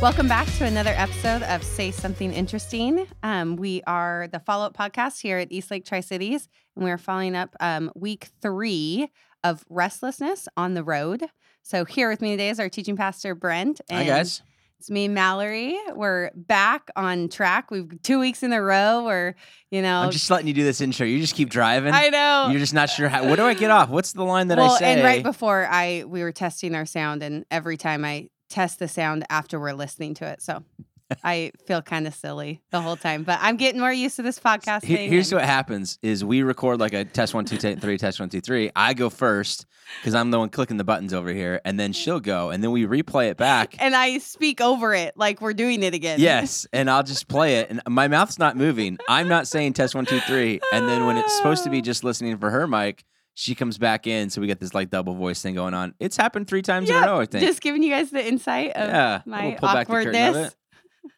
Welcome back to another episode of Say Something Interesting. Um, we are the follow up podcast here at East Lake Tri Cities, and we are following up um, week three of Restlessness on the Road. So, here with me today is our teaching pastor, Brent. Hi, and guys. It's me, Mallory. We're back on track. We've two weeks in a row We're, you know, I'm just letting you do this intro. You just keep driving. I know. You're just not sure how. What do I get off? What's the line that well, I say? and right before I we were testing our sound, and every time I test the sound after we're listening to it, so I feel kind of silly the whole time. But I'm getting more used to this podcast. Here- thing, here's and- what happens: is we record like a test one, two, te- three, test one, two, three. I go first because I'm the one clicking the buttons over here, and then she'll go, and then we replay it back. and I speak over it like we're doing it again. Yes, and I'll just play it, and my mouth's not moving. I'm not saying test one, two, three, and then when it's supposed to be just listening for her mic, she comes back in, so we get this like double voice thing going on. It's happened three times in a row, I think. Just giving you guys the insight of yeah, my we'll pull back the awkwardness.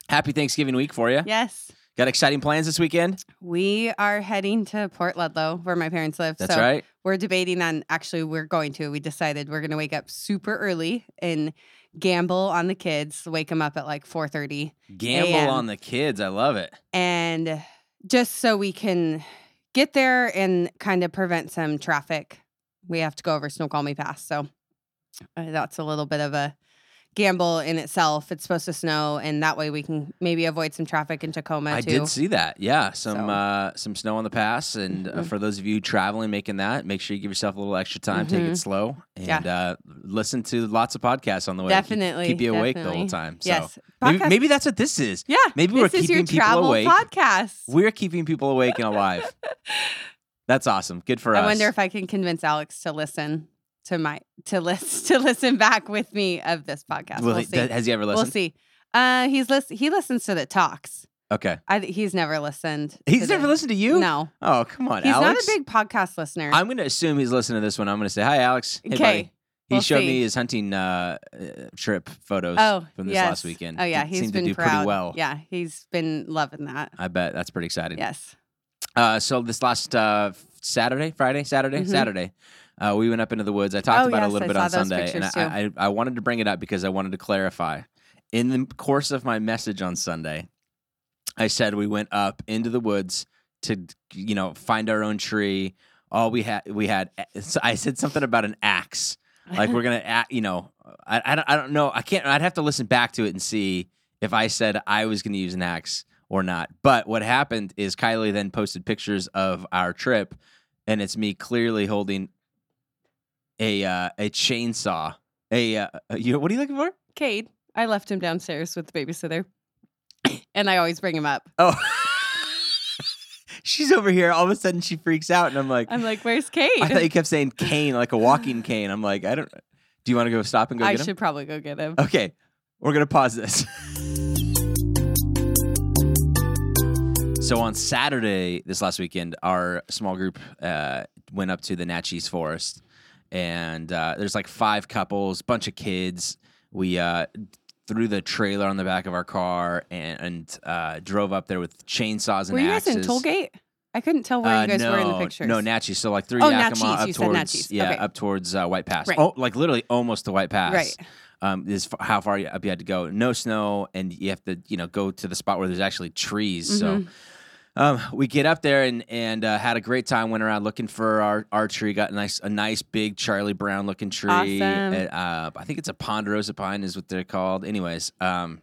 Happy Thanksgiving week for you. Yes. Got exciting plans this weekend? We are heading to Port Ludlow, where my parents live. That's so right. we're debating on actually we're going to. We decided we're going to wake up super early and gamble on the kids. Wake them up at like four thirty, Gamble on the kids. I love it. and just so we can get there and kind of prevent some traffic. We have to go over Snoqualmie Pass, so uh, that's a little bit of a gamble in itself. It's supposed to snow, and that way we can maybe avoid some traffic in Tacoma I too. did see that. Yeah, some So- uh, some snow on the pass, and uh, Mhm. for those of you traveling, making that, make sure you give yourself a little extra time. Take Mhm. it slow, Yeah. and uh, listen to lots of podcasts on the way. to keep- Definitely, keep, you awake the whole time. So yes, maybe, maybe that's what this is. yeah. Maybe this we're is your keeping people travel awake. podcast. We're keeping people awake and alive. That's awesome. Good for I us. I wonder if I can convince Alex to listen to my to list to listen back with me of this podcast. Will we'll he- see. has he ever listened? We'll see. Uh, he's listen. He listens to the talks. Okay, I he's never listened. he's never listened to you. No, Oh, come on, he's Alex. not a big podcast listener. I'm going to assume he's listening to this one. I'm going to say, "Hi, Alex. Hey, Okay, buddy." He we'll showed see. me his hunting uh, uh, trip photos oh, from this yes. last weekend. Oh yeah, He he's seemed been to do proud. pretty well. Yeah, he's been loving that. I bet that's pretty exciting. Yes. Uh, so this last uh, Saturday, Friday, Saturday, Mhm. Saturday, uh, we went up into the woods. I talked Oh, about it a little I bit on Sunday, and I, I, I wanted to bring it up because I wanted to clarify. In the course of my message on Sunday, I said we went up into the woods to you know find our own tree. All we had, we had. I said something about an axe. Like we're gonna, you know, I, I don't, I don't know. I can't. I'd have to listen back to it and see if I said I was gonna use an axe or not. But what happened is Kylie then posted pictures of our trip, and it's me clearly holding a uh, a chainsaw. A uh, you what are you looking for? Cade, I left him downstairs with the babysitter, and I always bring him up. Oh. She's over here. All of a sudden, she freaks out, and I'm like, I'm like, "Where's Cade?" I thought you kept saying cane, like a walking cane. I'm like, I don't. Do you want to go stop and go I get him? should probably go get him. Okay, we're gonna pause this. so on Saturday, this last weekend, our small group uh, went up to the Naches Forest, and uh, there's like five couples, bunch of kids. We uh, threw the trailer on the back of our car and, and uh, drove up there with chainsaws and Were you guys in Tollgate? I couldn't tell where Uh, you guys no, were in the pictures. No, Naches. So like through Oh, Yakima Naches. up You towards yeah, Okay. up towards uh, White Pass. Right. Oh, like literally almost to White Pass. Right. Um, is f- how far up you had to go. No snow, and you have to you know go to the spot where there's actually trees. So. Um, we get up there and and uh, had a great time. Went around looking for our, our tree. Got a nice a nice big Charlie Brown looking tree. Awesome. And, uh, I think it's a ponderosa pine is what they're called. Anyways, um,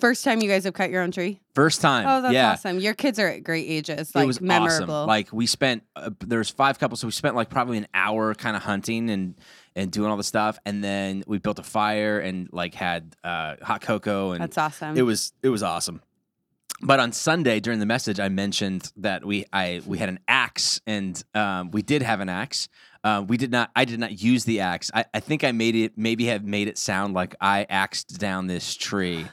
First time you guys have cut your own tree? first time. Oh, that's yeah. awesome. Your kids are at great ages. Like it was memorable. awesome. Like we spent uh, there's five couples, so we spent like probably an hour kind of hunting and and doing all the stuff, and then we built a fire and like had uh, hot cocoa, and that's awesome. it was it was awesome. But on Sunday during the message, I mentioned that we I we had an axe, and um, we did have an axe. Uh, we did not. I did not use the axe. I, I think I made it. Maybe have made it sound like I axed down this tree.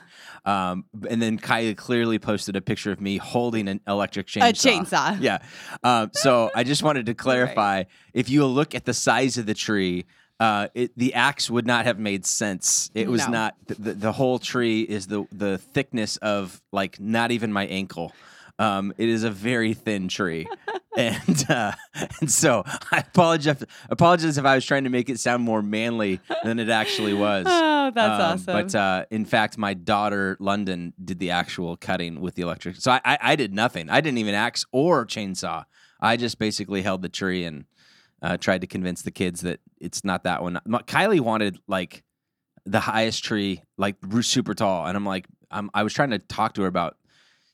Um, and then Kylie clearly posted a picture of me holding an electric chainsaw. a chainsaw. Yeah. Um, so I just wanted to clarify if you look at the size of the tree, uh, it, the axe would not have made sense. It was No. not, the, the, whole tree is the, the thickness of like not even my ankle. Um, it is a very thin tree, and uh, and so I apologize. Apologize if I was trying to make it sound more manly than it actually was. Oh, that's Um, awesome. But uh, in fact, my daughter London did the actual cutting with the electric. So I, I, I did nothing. I didn't even axe or chainsaw. I just basically held the tree and uh, tried to convince the kids that it's not that one. Kylie wanted like the highest tree, like super tall, and I'm like, I'm, I was trying to talk to her about.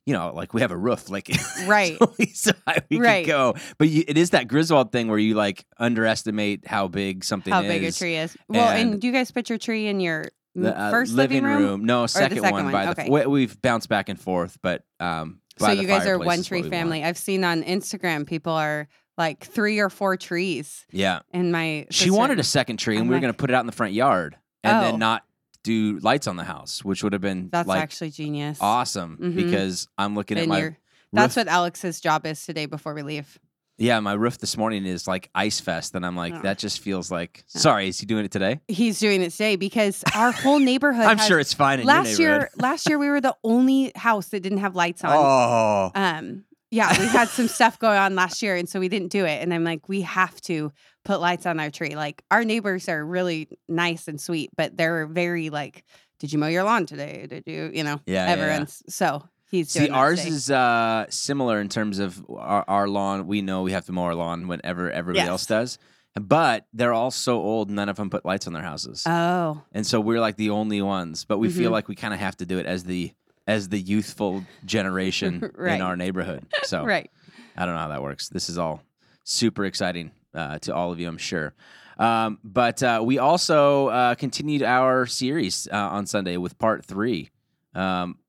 You know, like we have a roof, like Right. so we, Right. could go. But you, it is that Griswold thing where you like underestimate how big something How is. big a tree is. Well, and, and- do you guys put your tree in your The, uh, first living, room? No, second, second one, one? by Okay. the. We, we've bounced back and forth, but um. So you guys are one tree family. I've seen on Instagram people are like three or four trees. Yeah, And my she wanted a second tree, and I'm we were like- going to put it out in the front yard, and Oh. then not do lights on the house, which would have been That's like actually genius. awesome Mhm. because I'm looking at And my you're- that's roof- what Alex's job is today before we leave. yeah my roof this morning is like ice fest, and I'm like Oh. that just feels like Yeah. sorry is he doing it today? He's doing it today because our whole neighborhood. I'm has- sure it's fine in last your year, neighborhood. last year we were the only house that didn't have lights on. Oh, Um, yeah, we had some stuff going on last year, and so we didn't do it. And I'm like, we have to put lights on our tree. Like our neighbors are really nice and sweet, but they're very like, did you mow your lawn today? Did you, you know, Yeah, yeah, yeah. so he's See, ours is uh, similar in terms of our, our lawn. We know we have to mow our lawn whenever everybody else does. But they're all so old, none of them put lights on their houses, Oh, and so we're like the only ones. But we feel Mhm. like we kind of have to do it as the as the youthful generation Right. in our neighborhood. So right. I don't know how that works. This is all super exciting uh, to all of you, I'm sure. Um, but uh, we also uh, continued our series uh, on Sunday with part three um,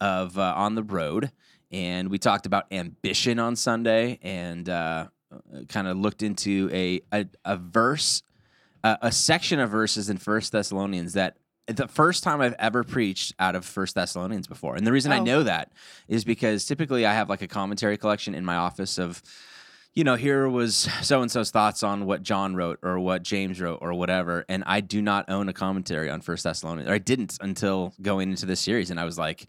of uh, On the Road. And we talked about ambition on Sunday and uh, kind of looked into a, a, a verse, a, a section of verses in First Thessalonians that the first time I've ever preached out of First Thessalonians before. And the reason I Oh. know that is because typically I have like a commentary collection in my office of, you know, here was so and so's thoughts on what John wrote or what James wrote or whatever. And I do not own a commentary on First Thessalonians, or I didn't until going into this series. And I was like,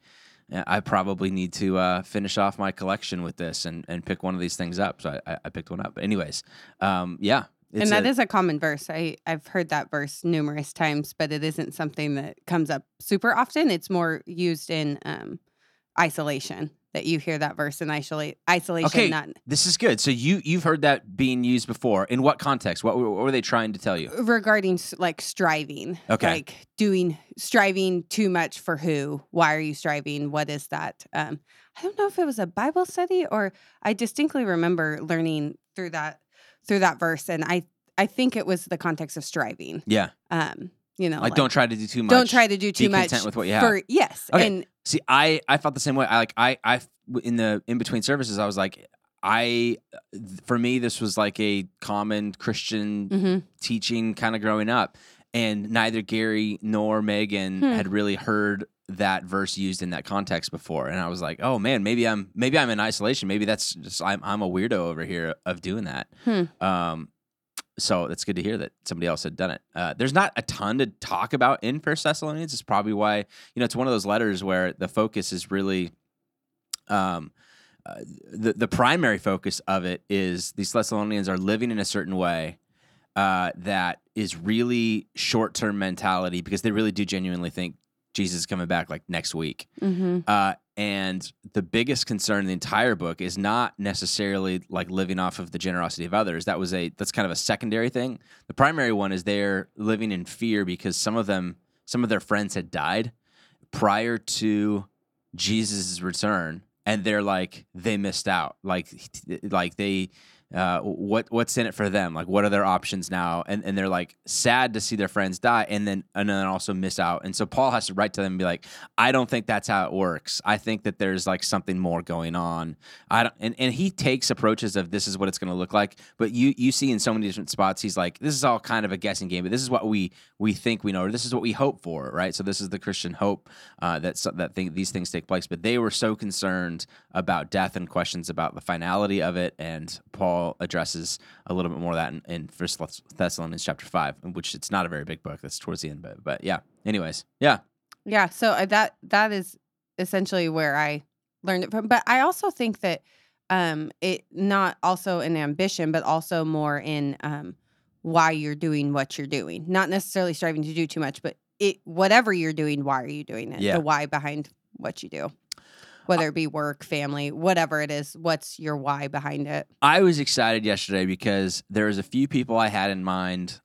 I probably need to uh, finish off my collection with this and, and pick one of these things up. So I, I picked one up. But anyways, um, yeah. And that a- is a common verse. I, I've heard that verse numerous times, but it isn't something that comes up super often. It's more used in um, isolation that you hear that verse in isolate, isolation, Okay. not This is good. So you you've heard that being used before. In what context? What, were- what were they trying to tell you? regarding like striving. Okay. Like doing striving too much for who? Why are you striving? What is that? Um, I don't know if it was a Bible study or I distinctly remember learning through that through that verse, and I I think it was the context of striving. Yeah, Um, you know, like, don't try to do too much. don't try to do too Be much content with what you have. for yes, Okay. and See, I I felt the same way. I like I I in the in between services, I was like, I for me this was like a common Christian mhm. teaching kind of growing up, and neither Gary nor Megan Hmm. had really heard that verse used in that context before, and I was like, oh man, maybe I'm maybe I'm in isolation. Maybe that's just I'm I'm a weirdo over here of doing that. Hmm. Um, so it's good to hear that somebody else had done it. Uh, there's not a ton to talk about in First Thessalonians. It's probably why you know it's one of those letters where the focus is really, um, uh, the the primary focus of it is these Thessalonians are living in a certain way uh, that is really short term mentality because they really do genuinely think Jesus is coming back like next week. Mhm. Uh, and the biggest concern in the entire book is not necessarily like living off of the generosity of others. That was a that's kind of a secondary thing. The primary one is they're living in fear because some of them, some of their friends had died prior to Jesus' return, and they're like they missed out. Like like they uh, what what's in it for them? Like, what are their options now? And and they're like sad to see their friends die, and then and then also miss out. And so Paul has to write to them and be like, I don't think that's how it works. I think that there's like something more going on. I don't, and, and he takes approaches of this is what it's going to look like. But you you see in so many different spots, he's like, this is all kind of a guessing game. But this is what we we think we know, or this is what we hope for, right? So this is the Christian hope uh, that that thing, these things take place. But they were so concerned about death and questions about the finality of it, and Paul addresses a little bit more of that in, in First Thessalonians chapter five, which it's not a very big book. That's towards the end, but but yeah. Anyways, yeah. Yeah, so uh, that that is essentially where I learned it from. But I also think that um, it not also an ambition, but also more in um, why you're doing what you're doing. Not necessarily striving to do too much, but it whatever you're doing, why are you doing it? Yeah. The why behind what you do. Whether it be work, family, whatever it is, what's your why behind it? I was excited yesterday because there was a few people I had in mind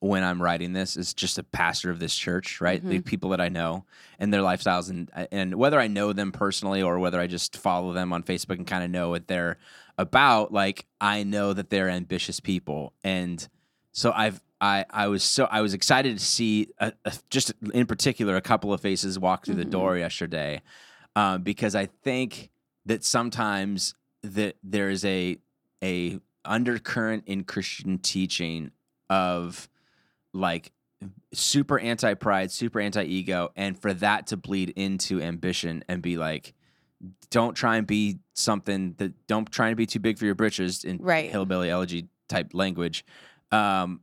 when I'm writing this is just a pastor of this church, right? The people that I know and their lifestyles and and whether I know them personally or whether I just follow them on Facebook and kind of know what they're about, like I know that they're ambitious people. And so I've I I was so I was excited to see a, a, just in particular a couple of faces walk through the Mhm. door yesterday um, because I think that sometimes that there is a a undercurrent in Christian teaching of like super anti pride, super anti ego, and for that to bleed into ambition and be like, don't try and be something that don't try and be too big for your britches in Right. hillbilly elegy type language. Um,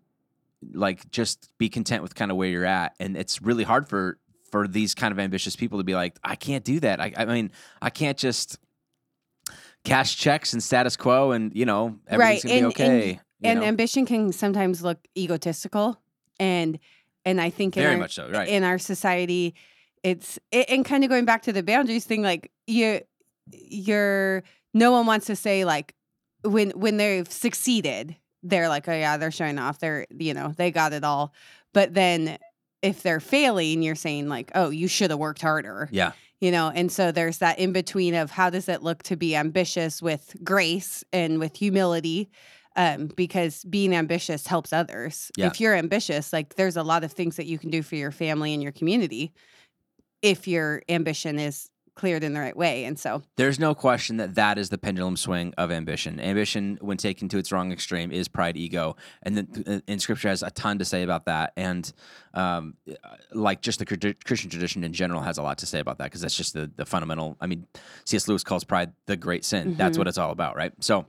like just be content with kind of where you're at, and it's really hard for for these kind of ambitious people to be like, I can't do that. I, I mean, I can't just cash checks and status quo, and you know everything's Right, gonna be and- okay. you and know? ambition can sometimes look egotistical and and i think in very our, much so, right? in our society it's it, and kind of going back to the boundaries thing like you you're no one wants to say like when when they've succeeded they're like oh yeah they're showing off they're you know they got it all but then if they're failing you're saying like oh you should have worked harder. Yeah, you know and so there's that in between of how does it look to be ambitious with grace and with humility um, because being ambitious helps others. Yeah. if you're ambitious like there's a lot of things that you can do for your family and your community if your ambition is cleared in the right way and so There's no question that that is the pendulum swing of ambition. Ambition, when taken to its wrong extreme, is pride, ego, and then in Scripture has a ton to say about that. And um, like just the Christian tradition in general has a lot to say about that because that's just the the fundamental. I mean, C.S. Lewis calls pride the great sin. That's Mhm. what it's all about, right? So.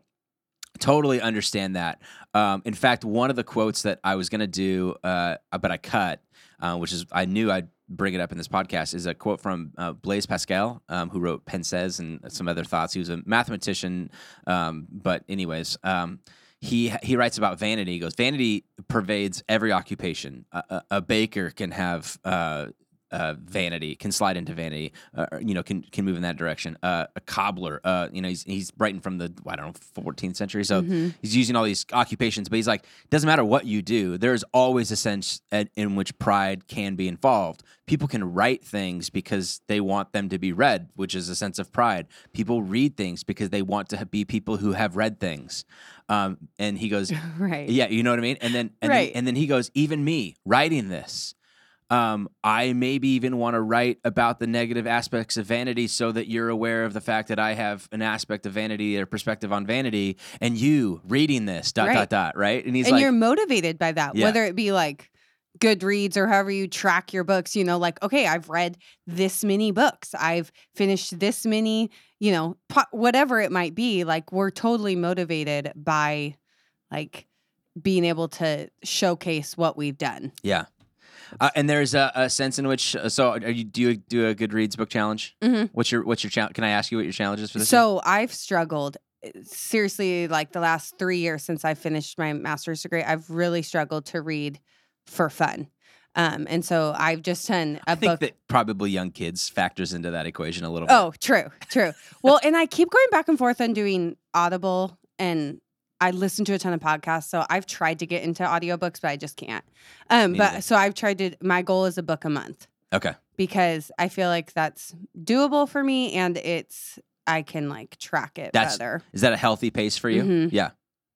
Totally understand that. Um, in fact, one of the quotes that I was going to do, uh, but I cut, uh, which is I knew I'd bring it up in this podcast, is a quote from uh, Blaise Pascal, um, who wrote Pensées and some other thoughts. He was a mathematician, um, but anyways, um, he he writes about vanity. He goes, vanity pervades every occupation. A, a, a baker can have. Uh, uh, vanity can slide into vanity, uh, you know, can can move in that direction. Uh, a cobbler, uh, you know, he's he's writing from the I don't know 14th century, so Mhm. he's using all these occupations, but he's like, doesn't matter what you do, there's always a sense at, in which pride can be involved. People can write things because they want them to be read, which is a sense of pride. People read things because they want to be people who have read things. Um, and he goes, right yeah, you know what I mean? And then and, Right. then and then he goes, even me writing this. Um, I maybe even want to write about the negative aspects of vanity so that you're aware of the fact that I have an aspect of vanity or perspective on vanity, and you reading this dot Right. dot dot right. And he's and like, you're motivated by that Yeah. whether it be like goodreads or however you track your books you know like okay i've read this many books i've finished this many you know po- whatever it might be like we're totally motivated by like being able to showcase what we've done yeah. Uh, and there's a, a sense in which, uh, so are you do you do a Goodreads book challenge? Mhm. What's your what's your challenge? Can I ask you what your challenge is for this? year? so i've struggled uh, seriously like the last three years since i finished my master's degree i've really struggled to read for fun um, and so i've just done a I think book that probably young kids factors into that equation a little bit. Oh, true, true. Well, and I keep going back and forth on doing Audible and I listen to a ton of podcasts. So I've tried to get into audiobooks, but I just can't. Um, but so I've tried to my goal is a book a month Okay. because I feel like that's doable for me and it's I can like track it That's- better. Is that a healthy pace for you? Mhm. Yeah.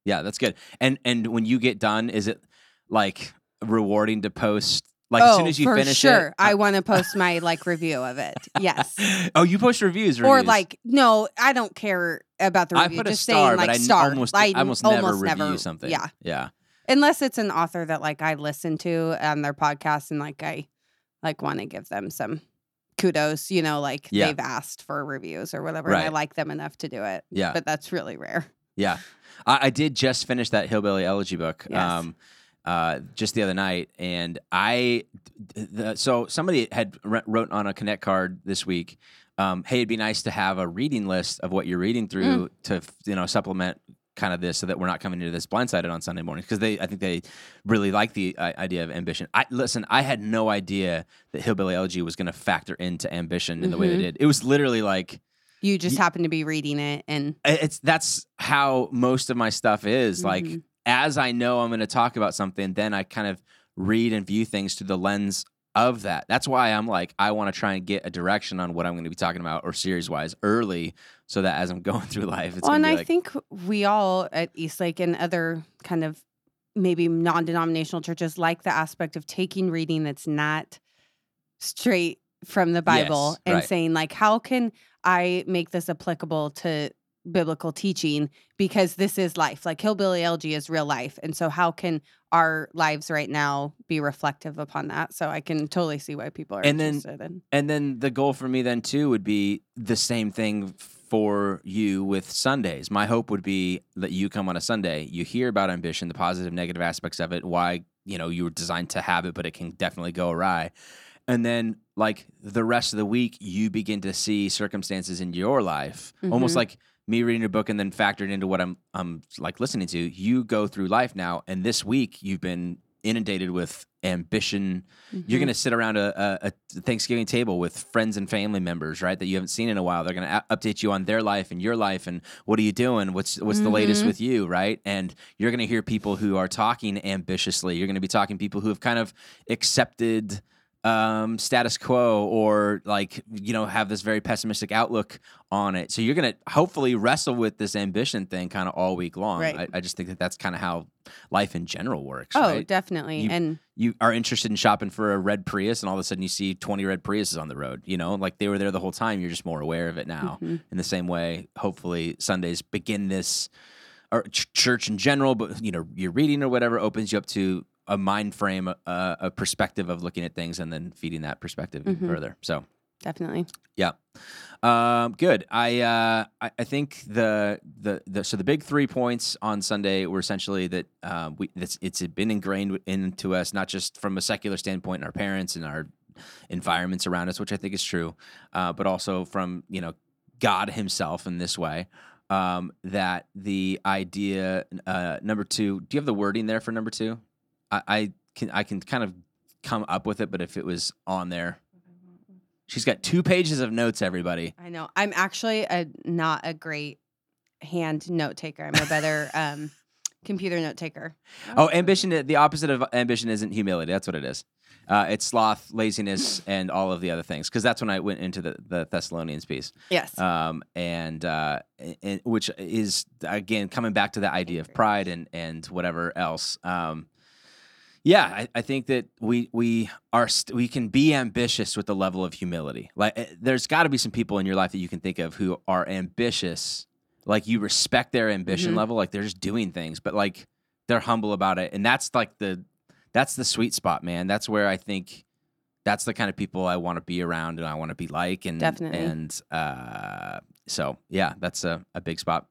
Yeah, that's good. And and when you get done, is it like rewarding to post like oh, as soon as you for finish sure. it? I want to post my like review of it. Yes. oh, you post reviews, Or like, no, I don't care about the I review. put a just star, saying but like I n- star. almost I I almost, never review something. Yeah. Yeah. unless it's an author that like I listen to on their podcast and like I like want to give them some kudos, you know, like Yeah. they've asked for reviews or whatever, and I like them enough to do it. Yeah. But that's really rare. Yeah, I, I did just finish that hillbilly elegy book. Yes. Um, uh, just the other night, and I, the, so somebody had wr- wrote on a connect card this week. um, hey, it'd be nice to have a reading list of what you're reading through to you know supplement kind of this so that we're not coming into this blindsided on Sunday mornings because they I think they really like the uh, idea of ambition. I listen, I had no idea that Hillbilly Elegy was going to factor into ambition in the way they Mhm. did. It was literally like You just Ye- happen to be reading it, and it's that's how most of my stuff is. Like Mhm. As I know I'm going to talk about something, then I kind of read and view things through the lens of that. That's why I'm like I want to try and get a direction on what I'm going to be talking about or series wise early, so that as I'm going through life, it's well, going and to be I like think we all at Eastlake and other kind of maybe non-denominational churches like the aspect of taking reading that's not straight from the Bible Yes, and right. saying like, how can I make this applicable to biblical teaching because this is life. Like Hillbilly Elegy is real life, and so how can our lives right now be reflective upon that? So I can totally see why people are And then- in. And then the goal for me then too would be the same thing for you with Sundays. My hope would be that you come on a Sunday, you hear about ambition, the positive, negative aspects of it, why, you know, you were designed to have it, but it can definitely go awry. And then like the rest of the week, you begin to see circumstances in your life, almost Mhm. like me reading a book and then factored into what I'm I'm like listening to. You go through life now, and this week you've been inundated with ambition, you're Mhm. going to sit around a, a, a Thanksgiving table with friends and family members, right? That you haven't seen in a while. They're going to a- update you on their life and your life and what are you doing? What's what's the latest Mhm. with you, right? And you're going to hear people who are talking ambitiously. You're going to be talking people who have kind of accepted um, status quo or like you know have this very pessimistic outlook on it. So you're going to hopefully wrestle with this ambition thing kind of all week long. Right. I, I just think that that's kind of how life in general works. Oh, right? definitely. You- and you are interested in shopping for a red Prius, and all of a sudden you see 20 red Priuses on the road. You know, like they were there the whole time. You're just more aware of it now. Mhm. In the same way, hopefully Sundays begin this, or ch- church in general, but you know, your reading or whatever opens you up to a mind frame, a, a perspective of looking at things, and then feeding that perspective Mhm. further. So. definitely. Yeah, um, good. I, uh, I I think the, the the so the big three points on Sunday were essentially that uh, we it's it's been ingrained into us not just from a secular standpoint in our parents and our environments around us, which I think is true, uh, but also from you know God Himself in this way. Um, that the idea uh, number two. Do you have the wording there for number two? I, I can I can kind of come up with it, but if it was on there. She's got two pages of notes, everybody. I know. I'm actually a not a great hand note taker. I'm a better um, computer note taker. Oh, ambition, the opposite of ambition isn't humility. That's what it is. Uh, it's sloth, laziness, and all of the other things. Because that's when I went into the, the Thessalonians piece. Yes. Um, and, uh, and which is, again, coming back to the idea of pride and, and whatever else. Um, yeah, I, I think that we we are st- we can be ambitious with the level of humility. Like, eh, there's got to be some people in your life that you can think of who are ambitious. Like you respect their ambition Mhm. level, like they're just doing things, but like they're humble about it, and that's like the that's the sweet spot, man. That's where I think that's the kind of people I want to be around and I want to be like, and Definitely. and uh, so yeah, that's a, a big spot.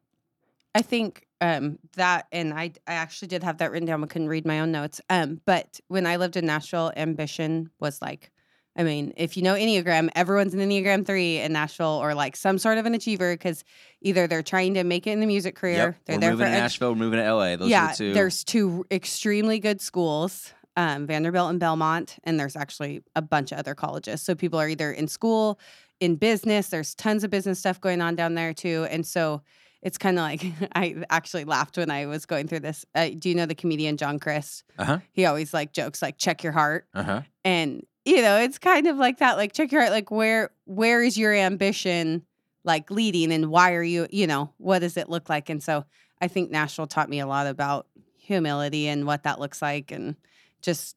I think um, that, and I, I actually did have that written down. but couldn't read my own notes. Um, but when I lived in Nashville, ambition was like, I mean, if you know Enneagram, everyone's an Enneagram three in Nashville, or like some sort of an achiever, because either they're trying to make it in the music career, they're we're there moving for to Nashville, we're moving to LA. Those yeah, are the two. there's two extremely good schools, um, Vanderbilt and Belmont, and there's actually a bunch of other colleges. So people are either in school, in business. There's tons of business stuff going on down there too, and so it's kind of like I actually laughed when I was going through this. Uh, do you know the comedian John Crist? uh huh. He always like jokes like "check your heart," Uh huh. and you know it's kind of like that. Like check your heart. Like where where is your ambition? Like leading, and why are you? You know what does it look like? And so I think Nashville taught me a lot about humility and what that looks like and just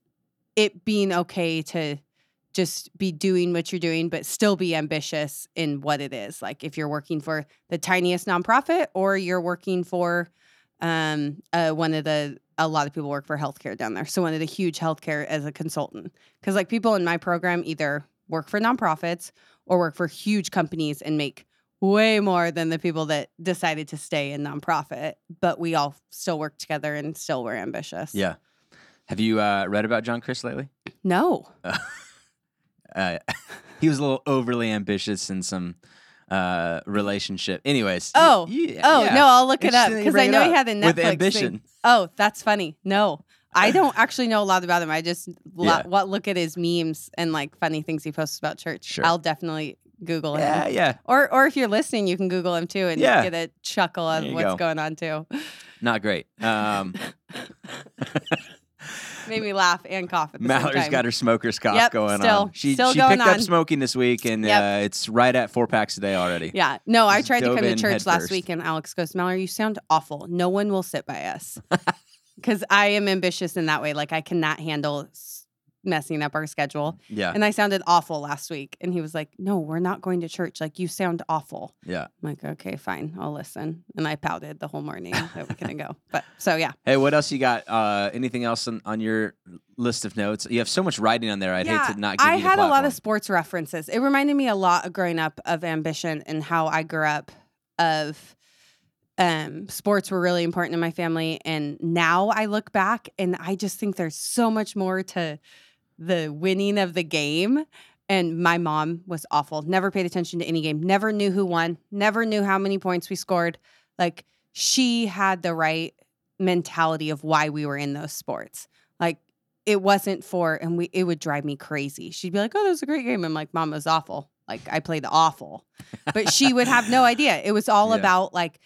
it being okay to just be doing what you're doing but still be ambitious in what it is. Like if you're working for the tiniest nonprofit or you're working for um uh, one of the a lot of people work for healthcare down there. So one of the huge healthcare as a consultant. Because like people in my program either work for nonprofits or work for huge companies and make way more than the people that decided to stay in nonprofit but we all still work together and still were ambitious. Yeah. Have you uh, read about John Crist lately? no. Uh, he was a little overly ambitious in some uh relationship. Anyways. Oh, Oh yeah. no, I'll look it up because I know he had a Netflix with thing. ambition. Oh, that's funny. No, I don't actually know a lot about him. I just lo- Yeah. what look at his memes and like funny things he posts about church. Sure. I'll definitely Google Yeah, him. yeah. yeah. Or or if you're listening, you can Google him too and Yeah. get a chuckle of you what's go. going on too. Not great. Um Made me laugh and cough at the Mallory's same time. got her smoker's cough Yep, going still- on. She still she picked up smoking this week and Yep. uh, it's right at four packs a day already. Yeah. No, I tried to come to church last first. week and Alex goes, Mallory, you sound awful. No one will sit by us. Because I am ambitious in that way. Like I cannot handle messing up our schedule. Yeah. And I sounded awful last week. And he was like, No, we're not going to church. Like you sound awful. Yeah. I'm like, okay, fine, I'll listen. And I pouted the whole morning that we couldn't go. But so yeah. Hey, what else you got? Uh, anything else on, on your list of notes? You have so much writing on there. I'd Yeah, hate to not give I had a lot of sports references. It reminded me a lot of growing up of ambition and how I grew up of um sports were really important in my family and now I look back and I just think there's so much more to the winning of the game and my mom was awful. Never paid attention to any game. Never knew who won. Never knew how many points we scored. Like she had the right mentality of why we were in those sports. Like it wasn't for and we it would drive me crazy. She'd be like, "Oh, that was a great game." I'm like, "Mom, it was awful. Like I played the awful." But she would have no idea. It was all Yeah. about like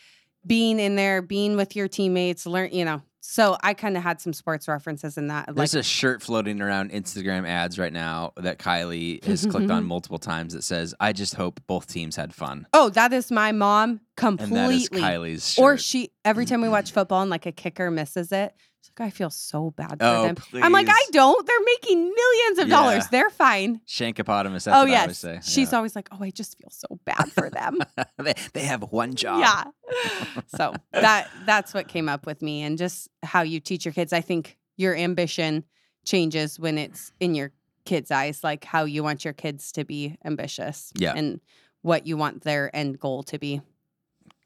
being in there, being with your teammates, learn, you know. So I kind of had some sports references in that. Like, There's a shirt floating around Instagram ads right now that Kylie has mm-hmm, clicked on mm-hmm. multiple times that says, I just hope both teams had fun. oh, that is my mom completely. And that is. Kylie's shirt. Or she every time we mm-hmm. watch football and like a kicker misses it, like, I feel so bad for Oh, them. I'm like, I don't. They're making millions of dollars. They're fine. Shankopotamus, that's oh what I yes. always say. She's always like, Oh, I just feel so bad for them. They, they have one job. yeah. so that that's what came up with me and just how you teach your kids. I think your ambition changes when it's in your kids' eyes, like how you want your kids to be ambitious. Yeah. And what you want their end goal to be.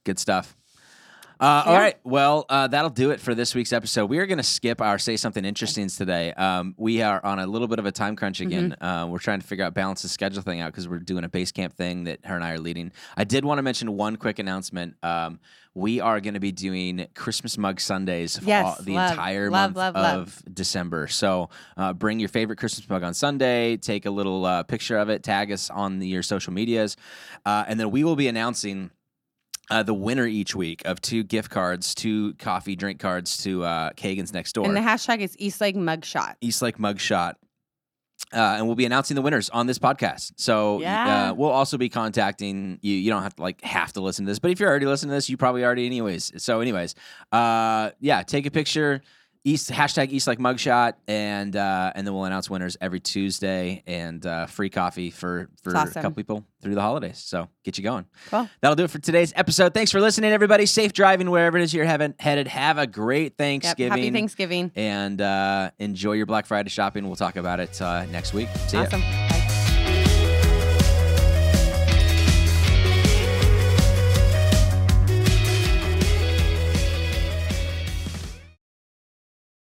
Good stuff. Uh, Yeah. right. Well, uh, that'll do it for this week's episode. We are going to skip our Say Something Interesting today. Um, we are on a little bit of a time crunch again. Uh, we're trying to figure out balance the schedule thing out because we're doing a base camp thing that her and I are leading. I did want to mention one quick announcement. Um, we are going to be doing Christmas mug Sundays for Yes, all- the love, entire love, month love. of December. So uh, bring your favorite Christmas mug on Sunday, take a little uh, picture of it, tag us on the, your social medias, uh, and then we will be announcing uh, the winner each week of two gift cards, two coffee drink cards to uh, Kagan's next door. And the hashtag is East Lake Mugshot. East Lake Mugshot. Uh, and we'll be announcing the winners on this podcast. So Yeah. uh, we'll also be contacting you. You don't have to like have to listen to this, but if you're already listening to this, you probably already anyways. So anyways, uh, yeah, take a picture. East hashtag East like Mugshot, and uh, and then we'll announce winners every Tuesday, and uh, free coffee for for It's a couple people through the holidays. So get you going. Cool. That'll do it for today's episode. Thanks for listening, everybody. Safe driving wherever it is you're having, headed. Have a great Yep. Thanksgiving Happy Thanksgiving. and uh, enjoy your Black Friday shopping. We'll talk about it uh, next week. See ya. Awesome. Bye.